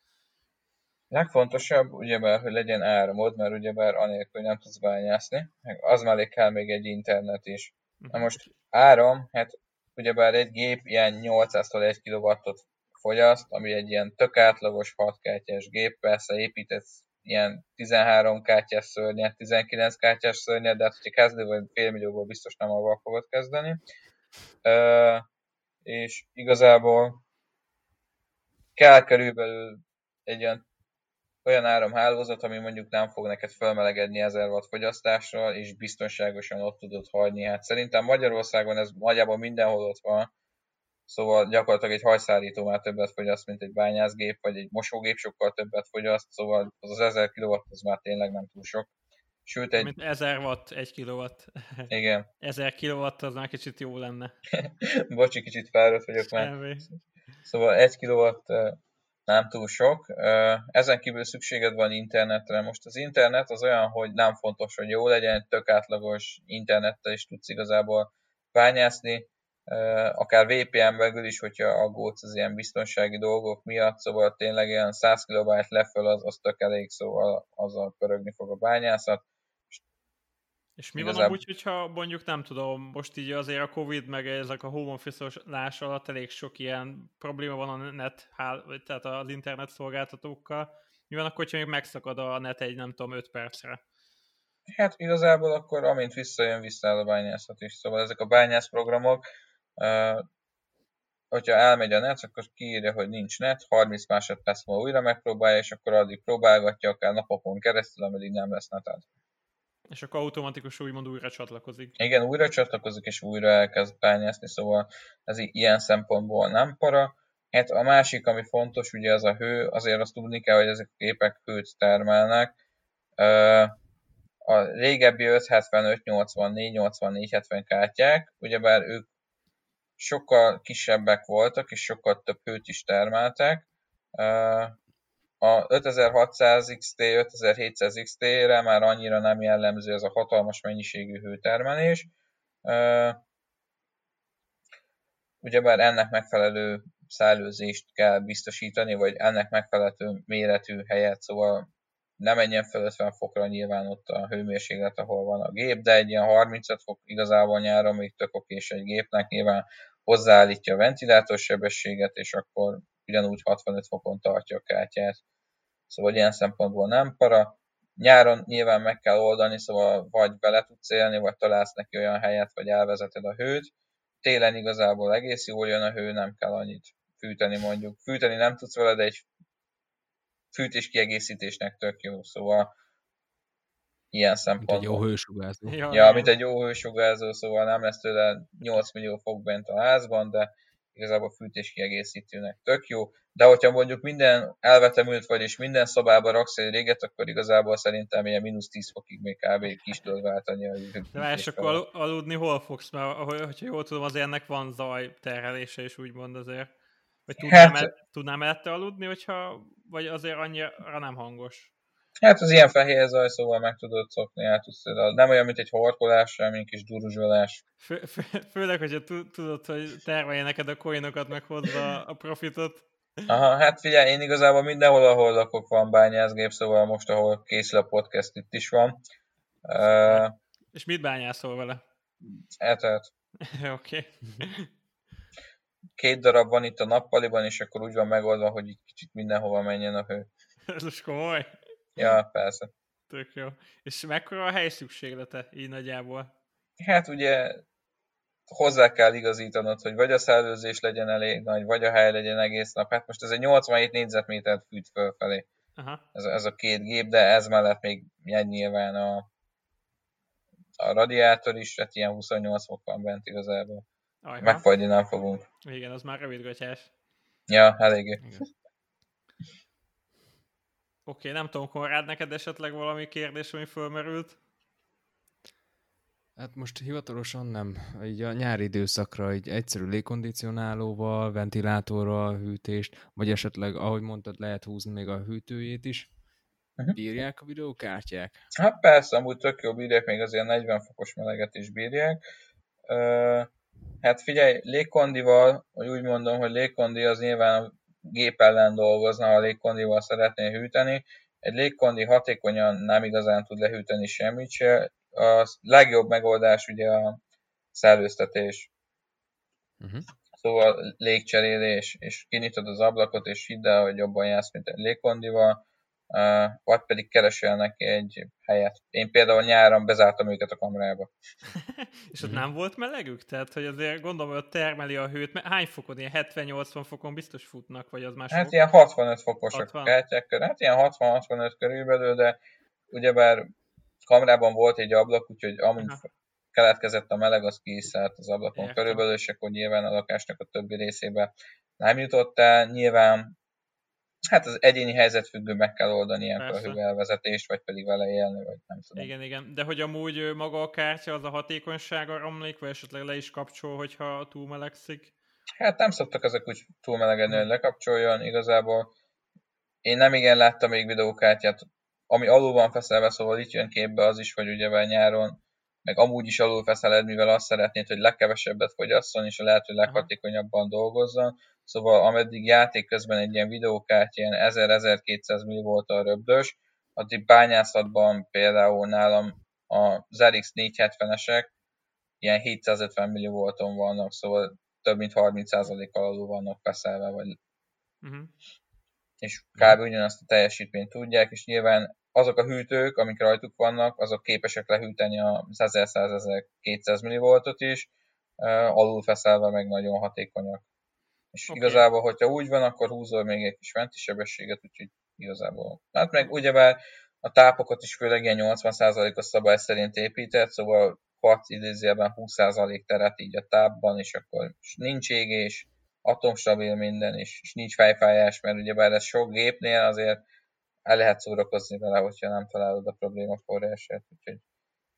Legfontosabb ugyebár, hogy legyen áramod, mert ugyebár anélkül nem tudsz bányászni, meg az mellé kell még egy internet is. Na most áram, hát ugyebár egy gép ilyen 800-tól 1 kW-ot fogyaszt, ami egy ilyen tök átlagos 6 kártyás gép, persze építesz ilyen 13 kártyás szörnyet, 19 kártyás szörnyet, de hát hogyha kezdő vagy félmillióból biztos nem avval fogod kezdeni. Uh, és igazából kell körülbelül egy olyan olyan áramhálózat, ami mondjuk nem fog neked felmelegedni 1000 watt fogyasztásról, és biztonságosan ott tudod hagyni. Hát szerintem Magyarországon ez nagyjából mindenhol ott van, szóval gyakorlatilag egy hajszárító már többet fogyaszt, mint egy bányászgép, vagy egy mosógép sokkal többet fogyaszt, szóval az az 1000 kW az már tényleg nem túl sok. Sőt, egy... Mint 1000 watt, 1 kilowatt. Igen. 1000 kilowatt az már kicsit jó lenne. Bocsi, kicsit fáradt vagyok már. Szóval 1 kilowatt nem túl sok. Ezen kívül szükséged van internetre. Most az internet az olyan, hogy nem fontos, hogy jó legyen, tök átlagos internettel is tudsz igazából bányászni, akár VPN belül is, hogyha aggódsz az ilyen biztonsági dolgok miatt, szóval tényleg ilyen 100 kB leföl az, az tök elég, szóval azzal pörögni fog a bányászat. És mi Igazából... van amúgy, hogyha mondjuk nem tudom, most így azért a Covid meg ezek a home office alatt elég sok ilyen probléma van a net, tehát az internet szolgáltatókkal. Mi van akkor, hogyha még megszakad a net egy nem tudom 5 percre? Hát igazából akkor amint visszajön, visszaáll a bányászat is. Szóval ezek a bányászprogramok, uh, hogyha elmegy a net, akkor kiírja, hogy nincs net, 30 másodperc múlva újra megpróbálja, és akkor addig próbálgatja, akár napokon keresztül, ameddig nem lesz neted. És akkor automatikusan úgymond újra csatlakozik. Igen, újra csatlakozik, és újra elkezd bányászni, szóval ez ilyen szempontból nem para. Hát a másik, ami fontos, ugye az a hő, azért azt tudni kell, hogy ezek a képek hőt termelnek. A régebbi 575, 84, 84, 70 kártyák, ugyebár ők sokkal kisebbek voltak, és sokkal több hőt is termeltek a 5600 XT, 5700 XT-re már annyira nem jellemző ez a hatalmas mennyiségű hőtermelés. Ugyebár ennek megfelelő szellőzést kell biztosítani, vagy ennek megfelelő méretű helyet, szóval ne menjen fel 50 fokra nyilván ott a hőmérséklet, ahol van a gép, de egy ilyen 35 fok igazából nyáron még tök és egy gépnek, nyilván hozzáállítja a ventilátorsebességet, és akkor ugyanúgy 65 fokon tartja a kártyát. Szóval ilyen szempontból nem para. Nyáron nyilván meg kell oldani, szóval vagy bele tudsz élni, vagy találsz neki olyan helyet, vagy elvezeted a hőt. Télen igazából egész jól jön a hő, nem kell annyit fűteni mondjuk. Fűteni nem tudsz vele, de egy fűtés kiegészítésnek tök jó, szóval ilyen szempontból. Mint egy jó hősugárzó. Ja, ja, mint egy jó hősugárzó, szóval nem lesz tőle 8 millió fok bent a házban, de igazából fűtés kiegészítőnek tök jó, de hogyha mondjuk minden elvetemült vagy, és minden szobába raksz egy réget, akkor igazából szerintem ilyen mínusz 10 fokig még kb. kis tudod váltani. A de és akkor aludni hol fogsz? Mert hogyha jól tudom, azért ennek van zaj terhelése is úgymond azért. Vagy tudnám, hát, el, tudnám mellette aludni, hogyha, vagy azért annyira nem hangos? Hát az ilyen fehér zaj, szóval meg tudod szokni, át tudsz, nem olyan, mint egy horkolás, hanem egy kis duruzsolás. Fő, fő, főleg, hogyha tudod, hogy termelje neked a coinokat, meg hozza a profitot. Aha, hát figyelj, én igazából mindenhol, ahol lakok van bányászgép, szóval most, ahol készül a podcast, itt is van. Uh, És mit bányászol vele? Etet. Oké. okay. Két darab van itt a nappaliban, és akkor úgy van megoldva, hogy így kicsit mindenhova menjen a hő. Ez most komoly. Ja, persze. Tök jó. És mekkora a hely szükséglete így nagyjából? Hát ugye hozzá kell igazítanod, hogy vagy a szellőzés legyen elég nagy, vagy a hely legyen egész nap. Hát most ez egy 87 négyzetmétert fűt fölfelé. Aha. Ez, ez a két gép, de ez mellett még nyilván a, a radiátor is, hát ilyen 28 fok van bent igazából. Megfagyni nem fogunk. Igen, az már rövidgatás. Ja, eléggé. Igen. Oké, okay, nem tudom, Konrád, neked esetleg valami kérdés, ami fölmerült? Hát most hivatalosan nem. Így a nyári időszakra egy egyszerű légkondicionálóval, ventilátorral, hűtést, vagy esetleg, ahogy mondtad, lehet húzni még a hűtőjét is. Uh-huh. Bírják a videókártyák? Hát persze, amúgy tök jó bírják, még azért 40 fokos meleget is bírják. Uh, hát figyelj, légkondival, hogy úgy mondom, hogy légkondi az nyilván gép ellen dolgozna, ha légkondival szeretné hűteni. Egy légkondi hatékonyan nem igazán tud lehűteni semmit se. A legjobb megoldás ugye a szellőztetés. Uh-huh. Szóval légcserélés, és kinyitod az ablakot, és hidd el, hogy jobban jársz, mint egy légkondival. Vagy pedig keresel neki egy helyet. Én például nyáron bezártam őket a kamerába. és ott nem volt melegük? Tehát, hogy azért gondolom, hogy termeli a hőt. Hány fokon? Ilyen 70-80 fokon biztos futnak, vagy az más Hát ilyen 65 fokosak 60? kártyák körül. Hát ilyen 60-65 körülbelül, de ugyebár kamerában volt egy ablak, úgyhogy amúgy Aha. keletkezett a meleg, az ki az ablakon Értem. körülbelül, és akkor nyilván a lakásnak a többi részébe nem jutott el. Nyilván Hát az egyéni helyzet függő meg kell oldani ilyen a hőelvezetést, vagy pedig vele élni, vagy nem tudom. Igen, igen. De hogy amúgy maga a kártya, az a hatékonysága romlik, vagy esetleg le is kapcsol, hogyha túl melegszik? Hát nem szoktak ezek úgy túl melegedni, hogy lekapcsoljon. Igazából én nem igen láttam még videókártyát, ami alul van feszelve, szóval itt jön képbe az is, hogy ugye nyáron meg amúgy is alul feszeled, mivel azt szeretnéd, hogy legkevesebbet fogyasszon, és a lehető leghatékonyabban dolgozzon. Szóval ameddig játék közben egy ilyen videókártya ilyen 1000-1200 mV a röbdös, addig bányászatban például nálam a ZRX 470-esek ilyen 750 mV-on vannak, szóval több mint 30%-kal alul vannak feszelve, vagy uh-huh. És kb. ugyanazt a teljesítményt tudják, és nyilván azok a hűtők, amik rajtuk vannak, azok képesek lehűteni a 1100-1200 mV-ot is, alul feszelve meg nagyon hatékonyak. És okay. igazából, hogyha úgy van, akkor húzol még egy kis menti sebességet, úgyhogy igazából. Hát meg ugyebár a tápokat is főleg ilyen 80%-os szabály szerint épített, szóval 6 idézőjelben 20% teret így a tápban, és akkor nincs égés, atomstabil minden, és, és nincs fejfájás, mert ugyebár ez sok gépnél azért el lehet szórakozni vele, hogyha nem találod a probléma forrását. Úgyhogy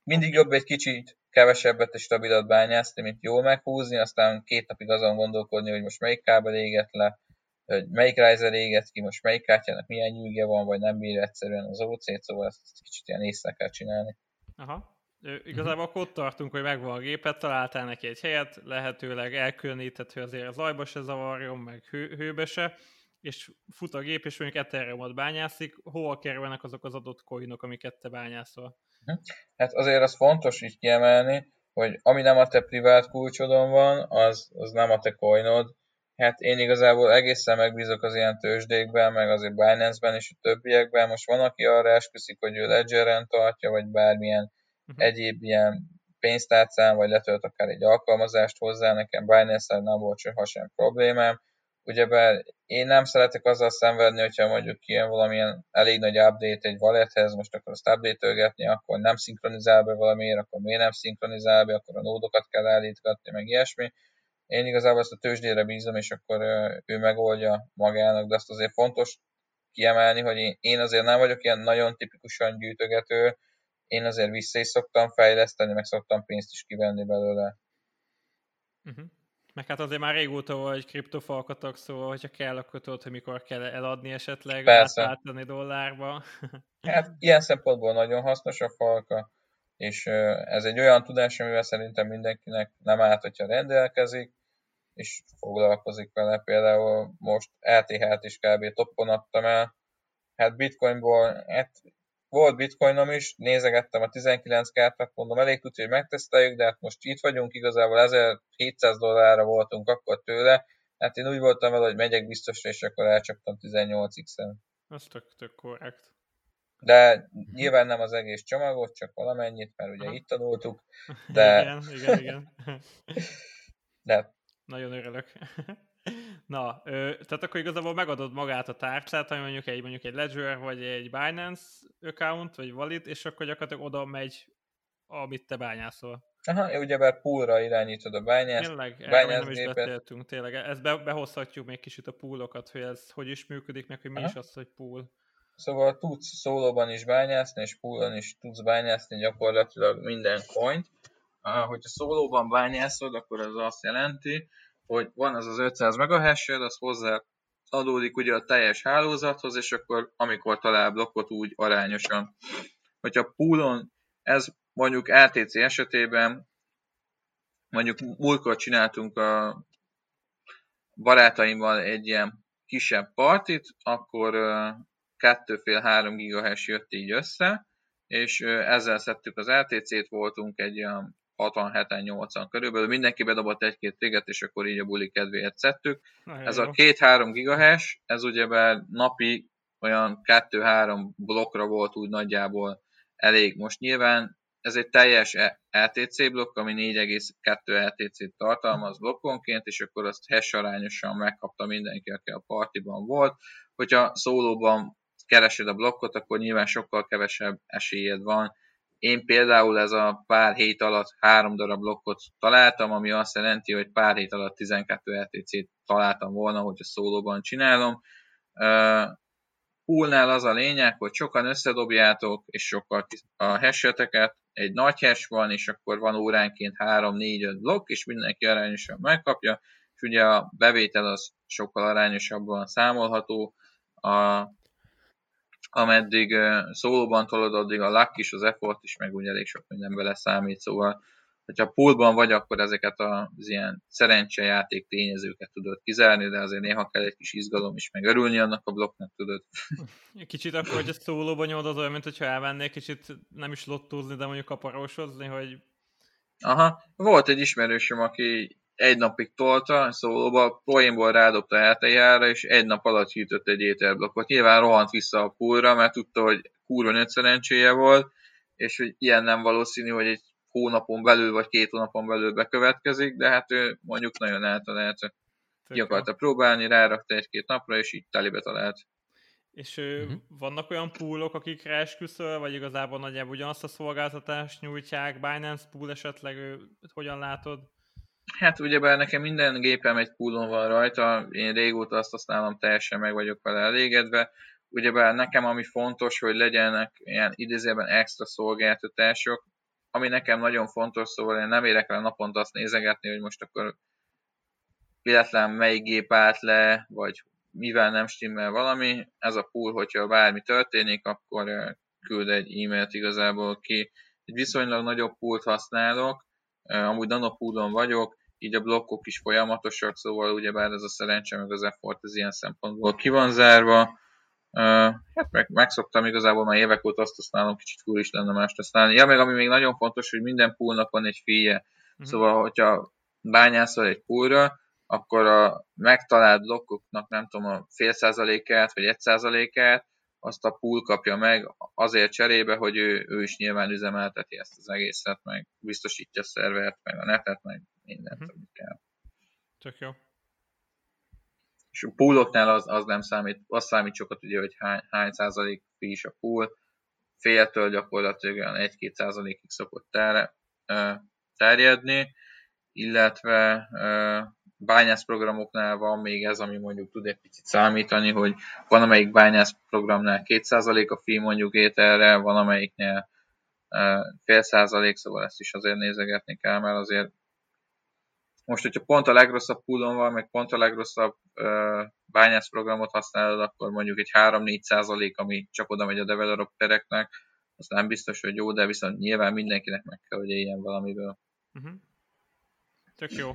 mindig jobb egy kicsit kevesebbet és stabilat bányászni, mint jól meghúzni, aztán két napig azon gondolkodni, hogy most melyik kábel éget le, hogy melyik riser éget ki, most melyik kártyának milyen nyűgje van, vagy nem bír egyszerűen az OC-t, szóval ezt kicsit ilyen észre kell csinálni. Aha. Igazából akkor ott tartunk, hogy megvan a gépet, találtál neki egy helyet, lehetőleg elkülönített, azért a zajba se zavarjon, meg hő, hőbe se, és fut a gép, és mondjuk Ethereum-ot bányászik, hol kerülnek azok az adott coinok, amiket te bányászol? Mhm. Hát azért az fontos így kiemelni, hogy ami nem a te privát kulcsodon van, az, az nem a te coinod. Hát én igazából egészen megbízok az ilyen tőzsdékben, meg azért Binance-ben és a többiekben. Most van, aki arra esküszik, hogy ő Ledgeren tartja, vagy bármilyen uh-huh. egyéb ilyen pénztárcán, vagy letölt akár egy alkalmazást hozzá. Nekem Binance-en nem volt soha sem problémám ugyebár én nem szeretek azzal szenvedni, hogyha mondjuk ilyen valamilyen elég nagy update egy wallethez, most akkor azt update akkor nem szinkronizál be valamiért, akkor miért nem szinkronizál be, akkor a nódokat kell állítgatni, meg ilyesmi. Én igazából ezt a tőzsdére bízom, és akkor ő megoldja magának, de azt azért fontos kiemelni, hogy én azért nem vagyok ilyen nagyon tipikusan gyűjtögető, én azért vissza is szoktam fejleszteni, meg szoktam pénzt is kivenni belőle. Uh-huh. Meg hát azért már régóta vagy kriptofalkatok, szóval hogyha kell, akkor tudod, hogy mikor kell eladni esetleg, Persze. átváltani dollárba. hát ilyen szempontból nagyon hasznos a falka, és ez egy olyan tudás, amivel szerintem mindenkinek nem árt, hogyha rendelkezik, és foglalkozik vele. Például most LTH-t is kb. toppon adtam el, hát bitcoinból, hát volt bitcoinom is, nézegettem a 19 kártát, mondom, elég tudja, hogy megteszteljük, de hát most itt vagyunk, igazából 1700 dollárra voltunk akkor tőle, hát én úgy voltam vele, hogy megyek biztosra, és akkor elcsaptam 18x-en. Ez tök, tök korrekt. De nyilván nem az egész csomagot, csak valamennyit, mert ugye Aha. itt tanultuk, de... igen, igen, igen. de... Nagyon örülök. Na, ö, tehát akkor igazából megadod magát a tárcát, ami mondjuk egy, mondjuk egy Ledger, vagy egy Binance account, vagy Valid, és akkor gyakorlatilag oda megy, amit te bányászol. Aha, ugyebár poolra irányítod a bányászt. Tényleg, erről nem is beszéltünk, tényleg. Ezt be, behozhatjuk még kicsit a poolokat, hogy ez hogy is működik, meg hogy mi Aha. is az, hogy pool. Szóval tudsz szólóban is bányászni, és poolon is tudsz bányászni gyakorlatilag minden coint. Hogyha szólóban bányászod, akkor az azt jelenti, hogy van az az 500 MHz, az hozzá adódik ugye a teljes hálózathoz, és akkor amikor talál blokkot úgy arányosan. Hogyha poolon ez mondjuk RTC esetében, mondjuk múltkor csináltunk a barátaimmal egy ilyen kisebb partit, akkor 2,5-3 GHz jött így össze, és ezzel szedtük az RTC-t, voltunk egy olyan 60-70-80 körülbelül, mindenki bedobott egy-két triget, és akkor így a buli kedvéért szedtük. Na, ez jó. a 2-3 GHz, ez ugyebár napi olyan 2-3 blokkra volt úgy nagyjából elég. Most nyilván ez egy teljes LTC blokk, ami 4,2 LTC-t tartalmaz blokkonként, és akkor azt hash arányosan megkapta mindenki, aki a partiban volt. Hogyha szólóban keresed a blokkot, akkor nyilván sokkal kevesebb esélyed van. Én például ez a pár hét alatt három darab blokkot találtam, ami azt jelenti, hogy pár hét alatt 12 LTC-t találtam volna, hogyha szólóban csinálom. Poolnál az a lényeg, hogy sokan összedobjátok, és sokkal a hash egy nagy hash van, és akkor van óránként 3-4-5 blokk, és mindenki arányosan megkapja, és ugye a bevétel az sokkal arányosabban számolható, a, ameddig szólóban tolod, addig a luck is, az effort is, meg úgy elég sok minden bele számít, szóval hogyha poolban vagy, akkor ezeket az ilyen szerencsejáték tényezőket tudod kizárni, de azért néha kell egy kis izgalom is, meg örülni annak a blokknak, tudod. Kicsit akkor, hogy a szólóban nyomod, az olyan, mint hogyha elvennék kicsit nem is lottózni, de mondjuk kaparósozni, hogy... Aha, volt egy ismerősöm, aki egy napig tolta, szólóba, poénból rádobta LTE-ra, és egy nap alatt hűtött egy ételblokkot. Nyilván rohant vissza a poolra, mert tudta, hogy kurva nagy szerencséje volt, és hogy ilyen nem valószínű, hogy egy hónapon belül, vagy két hónapon belül bekövetkezik, de hát ő mondjuk nagyon eltalált. Ki akarta próbálni, rárakta egy-két napra, és így telibe talált. És uh-huh. vannak olyan poolok, akikre esküszöl, vagy igazából nagyjából ugyanazt a szolgáltatást nyújtják, Binance pool esetleg, hogyan látod? Hát ugyebár nekem minden gépem egy poolon van rajta, én régóta azt használom, teljesen meg vagyok vele elégedve. Ugyebár nekem ami fontos, hogy legyenek ilyen idézőben extra szolgáltatások, ami nekem nagyon fontos, szóval én nem érek el naponta azt nézegetni, hogy most akkor véletlen melyik gép állt le, vagy mivel nem stimmel valami. Ez a pool, hogyha bármi történik, akkor küld egy e-mailt igazából ki. Egy viszonylag nagyobb pult használok, amúgy nanopoolon vagyok, így a blokkok is folyamatosak, szóval ugyebár ez a szerencse, meg az effort az ilyen szempontból ki van zárva. Hát meg, megszoktam igazából már évek óta azt használom, kicsit fúr is lenne mást használni. Ja, meg ami még nagyon fontos, hogy minden poolnak van egy fíje. Uh-huh. Szóval, hogyha bányászol egy poolra, akkor a megtalált blokkoknak nem tudom, a fél százalékát, vagy egy százalékát, azt a pool kapja meg azért cserébe, hogy ő, ő is nyilván üzemelteti ezt az egészet, meg biztosítja a szervert, meg a netet, meg mindent, uh-huh. amit kell. Tök jó és a pooloknál az, az nem számít, az számít sokat ugye, hogy hány, hány százalék is a pool, féltől gyakorlatilag olyan 1-2 százalékig szokott ter, terjedni, illetve bányászprogramoknál van még ez, ami mondjuk tud egy picit számítani, hogy van amelyik bányászprogramnál 2% a fi mondjuk ételre, van amelyiknél fél százalék, szóval ezt is azért nézegetni kell, mert azért most, hogyha pont a legrosszabb poolon van, meg pont a legrosszabb uh, bányászprogramot használod, akkor mondjuk egy 3-4 százalék, ami csak oda megy a developereknek, az nem biztos, hogy jó, de viszont nyilván mindenkinek meg kell, hogy éljen valamiből. Uh-huh. Tök jó.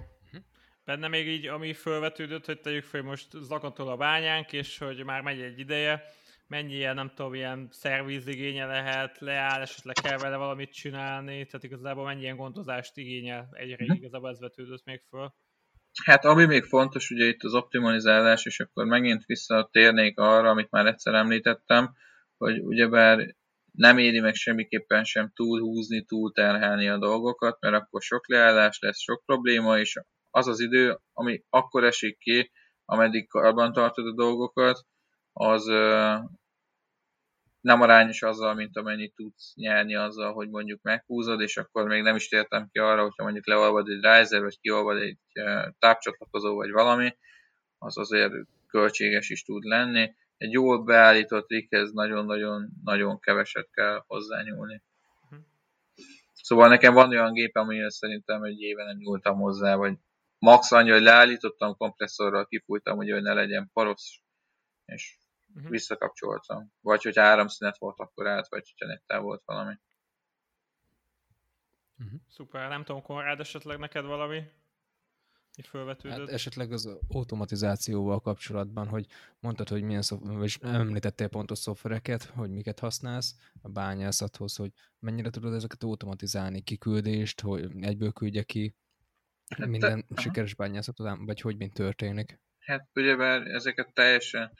Benne még így, ami felvetődött, hogy tegyük fel, most zakatol a bányánk, és hogy már megy egy ideje, mennyi ilyen, nem tudom, ilyen szervizigénye lehet, leáll, esetleg kell vele valamit csinálni, tehát igazából mennyi ilyen gondozást igényel egyre, mm. igazából ez vetődött még föl. Hát ami még fontos, ugye itt az optimalizálás, és akkor megint visszatérnék arra, amit már egyszer említettem, hogy ugyebár nem éri meg semmiképpen sem túlhúzni, túlterhelni a dolgokat, mert akkor sok leállás lesz, sok probléma, és az az idő, ami akkor esik ki, ameddig karban tartod a dolgokat, az, nem arányos azzal, mint amennyit tudsz nyerni azzal, hogy mondjuk meghúzod, és akkor még nem is tértem ki arra, hogyha mondjuk leolvad egy riser, vagy kiolvad egy tápcsatlakozó, vagy valami, az azért költséges is tud lenni. Egy jól beállított righez nagyon-nagyon-nagyon keveset kell hozzányúlni. Uh-huh. Szóval nekem van olyan gép, amihez szerintem egy éve nem nyúltam hozzá, vagy max annyi, hogy leállítottam kompresszorral, kifújtam, hogy ne legyen poros, és uh-huh. visszakapcsoltam. Vagy hogy áramszünet volt, akkor át, vagy hogyha nettel volt valami. Uh-huh. Szuper, nem tudom, Konrád, esetleg neked valami? Így felvetődött. Hát esetleg az automatizációval kapcsolatban, hogy mondtad, hogy milyen szoftver, vagy említettél pontos szoftvereket, hogy miket használsz a bányászathoz, hogy mennyire tudod ezeket automatizálni, kiküldést, hogy egyből küldje ki hát minden te, sikeres bányászat után, vagy hogy mint történik? Hát ugyebár ezeket teljesen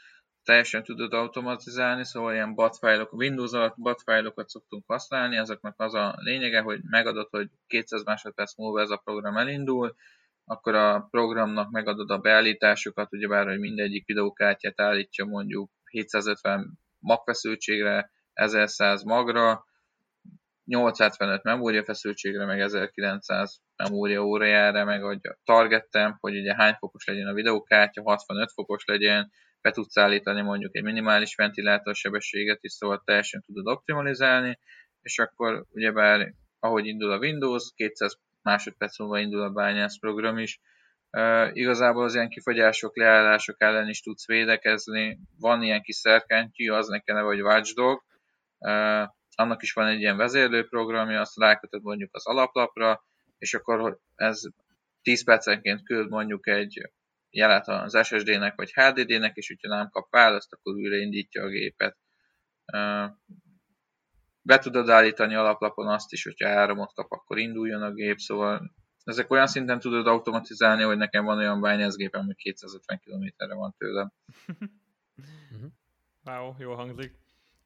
teljesen tudod automatizálni, szóval ilyen bat fájlok, Windows alatt bat fájlokat szoktunk használni, azoknak az a lényege, hogy megadod, hogy 200 másodperc múlva ez a program elindul, akkor a programnak megadod a beállításokat, ugyebár, hogy mindegyik videókártyát állítja mondjuk 750 magfeszültségre, 1100 magra, 875 memória feszültségre, meg 1900 memória órájára, meg a target temp, hogy ugye hány fokos legyen a videókártya, 65 fokos legyen, be tudsz állítani mondjuk egy minimális ventilátor sebességet is, szóval teljesen tudod optimalizálni, és akkor ugyebár ahogy indul a Windows, 200 másodperc múlva indul a bányász program is. Uh, igazából az ilyen kifogyások, leállások ellen is tudsz védekezni. Van ilyen kis szerkentyű, az nekem neve, hogy Watchdog. Uh, annak is van egy ilyen vezérlőprogramja, azt rákötöd mondjuk az alaplapra, és akkor ez 10 percenként küld mondjuk egy jelet az SSD-nek vagy HDD-nek, és hogyha nem kap választ, akkor újraindítja a gépet. Be tudod állítani alaplapon azt is, hogyha áramot kap, akkor induljon a gép, szóval ezek olyan szinten tudod automatizálni, hogy nekem van olyan bányászgépem, ami 250 km-re van tőlem. wow, jó hangzik.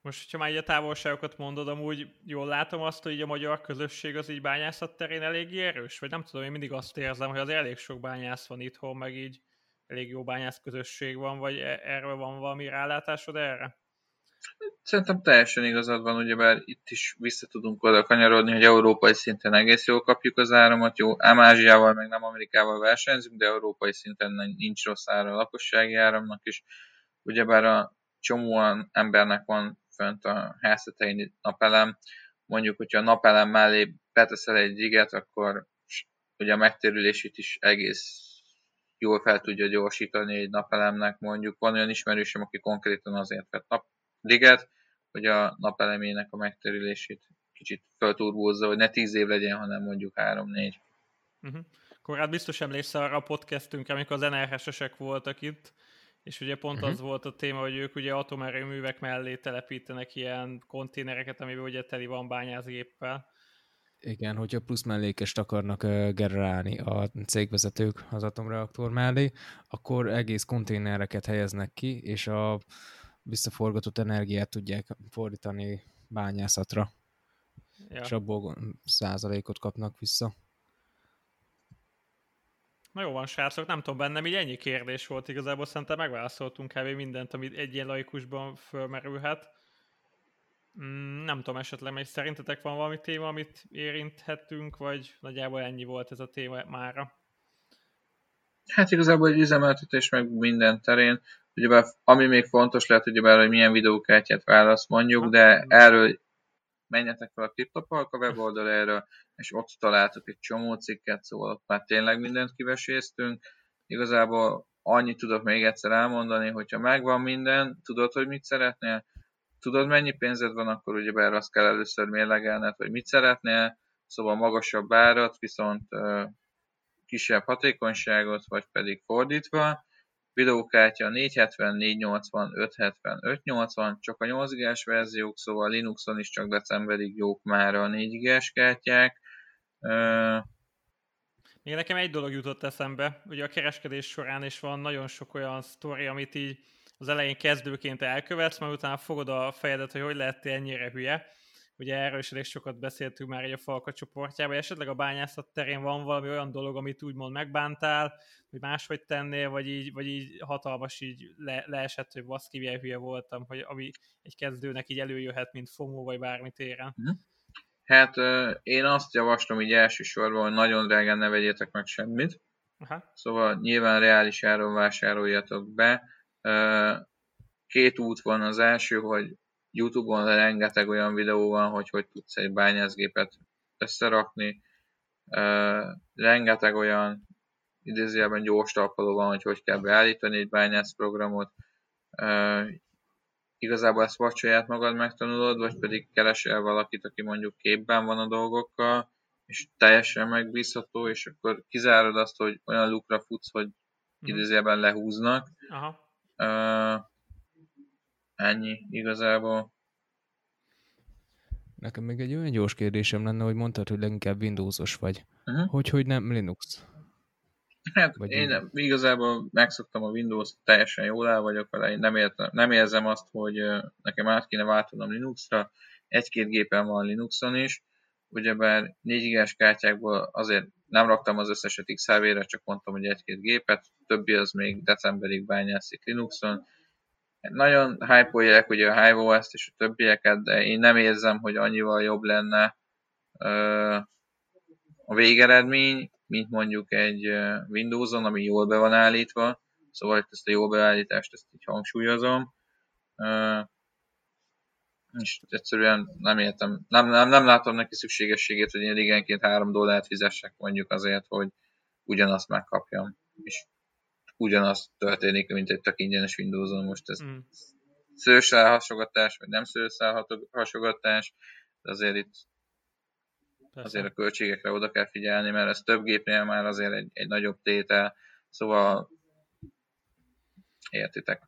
Most, hogyha már így a távolságokat mondod, amúgy jól látom azt, hogy a magyar közösség az így bányászat terén eléggé erős? Vagy nem tudom, én mindig azt érzem, hogy az elég sok bányász van itthon, meg így elég jó bányász közösség van, vagy e- erről van valami rálátásod erre? Szerintem teljesen igazad van, ugyebár itt is vissza tudunk oda kanyarodni, hogy európai szinten egész jól kapjuk az áramot, jó, ám Ázsiával, meg nem Amerikával versenyzünk, de európai szinten nincs rossz ára a lakossági áramnak is. Ugyebár a csomóan embernek van fönt a háztetején napelem, mondjuk, hogyha a napelem mellé beteszel egy giget, akkor ugye a megtérülését is egész jól fel tudja gyorsítani egy napelemnek, mondjuk van olyan ismerősöm, aki konkrétan azért vett napliget, hogy a napelemének a megterülését kicsit felturbózza, hogy ne 10 év legyen, hanem mondjuk 3-4. Uh-huh. Akkor hát biztos emlékszel arra a podcastünkre, amikor az NRHS-esek voltak itt, és ugye pont uh-huh. az volt a téma, hogy ők ugye atomerőművek mellé telepítenek ilyen konténereket, amiben ugye teli van bányászgéppel. Igen, hogyha plusz mellékest akarnak generálni a cégvezetők az atomreaktor mellé, akkor egész konténereket helyeznek ki, és a visszaforgatott energiát tudják fordítani bányászatra. Ja. És abból százalékot kapnak vissza. Na jó van, srácok, nem tudom, bennem így ennyi kérdés volt igazából, szerintem megválaszoltunk kb. mindent, amit egy ilyen laikusban fölmerülhet. Mm, nem tudom, esetleg még szerintetek van valami téma, amit érinthettünk, vagy nagyjából ennyi volt ez a téma mára? Hát igazából egy üzemeltetés meg minden terén. Ugyebár, ami még fontos lehet, ugyebár, hogy milyen videókártyát válasz mondjuk, de erről menjetek fel a CryptoPark weboldalára, és ott találtok egy csomó cikket, szóval ott már tényleg mindent kiveséztünk. Igazából annyit tudok még egyszer elmondani, hogyha megvan minden, tudod, hogy mit szeretnél, tudod mennyi pénzed van, akkor ugyebár azt kell először mérlegelned, hogy mit szeretnél, szóval magasabb árat, viszont kisebb hatékonyságot, vagy pedig fordítva. Videókártya 470, 480, 570, 580, csak a 8 g verziók, szóval Linuxon is csak decemberig jók már a 4 g kártyák. Még nekem egy dolog jutott eszembe, ugye a kereskedés során is van nagyon sok olyan sztori, amit így az elején kezdőként elkövetsz, majd utána fogod a fejedet, hogy hogy lehettél ennyire hülye. Ugye erről is elég sokat beszéltünk már egy a Falka csoportjában, esetleg a bányászat terén van valami olyan dolog, amit úgymond megbántál, hogy máshogy tennél, vagy így, vagy így hatalmas így le, leesett, hogy baszki, milyen hülye voltam, hogy ami egy kezdőnek így előjöhet, mint FOMO, vagy bármi téren. Mhm. Hát én azt javaslom így elsősorban, hogy nagyon drágán ne vegyétek meg semmit. Aha. Szóval nyilván reális áron vásároljatok be Két út van. Az első, hogy YouTube-on rengeteg olyan videó van, hogy hogy tudsz egy bányászgépet összerakni. Rengeteg olyan idézőjelben gyors talpaló van, hogy hogy kell beállítani egy bányászprogramot. Igazából ezt vagy saját magad megtanulod, vagy pedig keresel valakit, aki mondjuk képben van a dolgokkal, és teljesen megbízható, és akkor kizárod azt, hogy olyan lukra futsz, hogy mhm. idézőjelben lehúznak. Aha Uh, ennyi igazából. Nekem még egy olyan gyors kérdésem lenne, hogy mondtad, hogy leginkább Windowsos vagy. Uh-huh. Hogy, hogy nem Linux? Hát Vagy én így? igazából megszoktam a Windows, teljesen jól el vagyok vele, én nem, értem, nem érzem azt, hogy nekem át kéne váltanom Linuxra, egy-két gépen van Linuxon is, ugyebár 4 gigás kártyákból azért nem raktam az összeset XHV-re, csak mondtam, hogy egy-két gépet, többi az még decemberig bányászik Linuxon. Nagyon hype ugye a HiveOS-t és a többieket, de én nem érzem, hogy annyival jobb lenne a végeredmény, mint mondjuk egy Windows-on, ami jól be van állítva, szóval ezt a jó beállítást ezt így hangsúlyozom, és egyszerűen nem értem, nem, nem, nem látom neki szükségességét, hogy én igenként 3 dollárt fizessek mondjuk azért, hogy ugyanazt megkapjam, és ugyanazt történik, mint egy tök ingyenes Windows-on. Most ez mm. szőrszál hasogatás, vagy nem szőrszál hasogatás, de azért itt Persze. azért a költségekre oda kell figyelni, mert ez több gépnél már azért egy, egy nagyobb tétel, szóval értitek.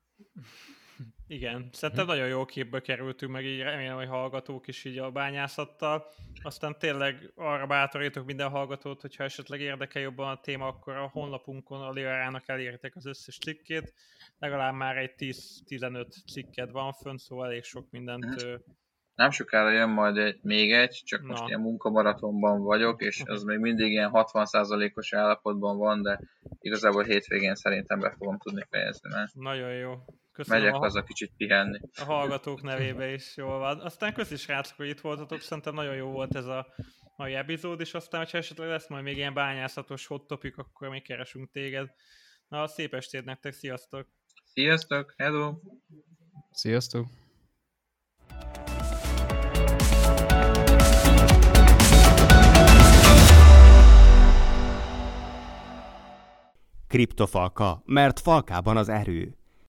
Igen, szerintem hm. nagyon jó képbe kerültünk, meg így remélem, hogy hallgatók is így a bányászattal. Aztán tényleg arra bátorítok minden hallgatót, hogyha esetleg érdekel jobban a téma, akkor a honlapunkon a Liarának elértek az összes cikkét. Legalább már egy 10-15 cikket van fönn, szóval elég sok mindent hm nem sokára jön majd egy, még egy, csak Na. most ilyen munkamaratonban vagyok, és az még mindig ilyen 60%-os állapotban van, de igazából hétvégén szerintem be fogom tudni fejezni, mert Nagyon jó. Köszönöm megyek a, haza kicsit pihenni. A hallgatók nevébe is jól van. Aztán köszi srácok, hogy itt voltatok, szerintem nagyon jó volt ez a mai epizód, és aztán, hogyha esetleg lesz majd még ilyen bányászatos hot topic, akkor még keresünk téged. Na, szép estét nektek, sziasztok! Sziasztok, hello! Sziasztok! Kriptofalka, mert falkában az erő.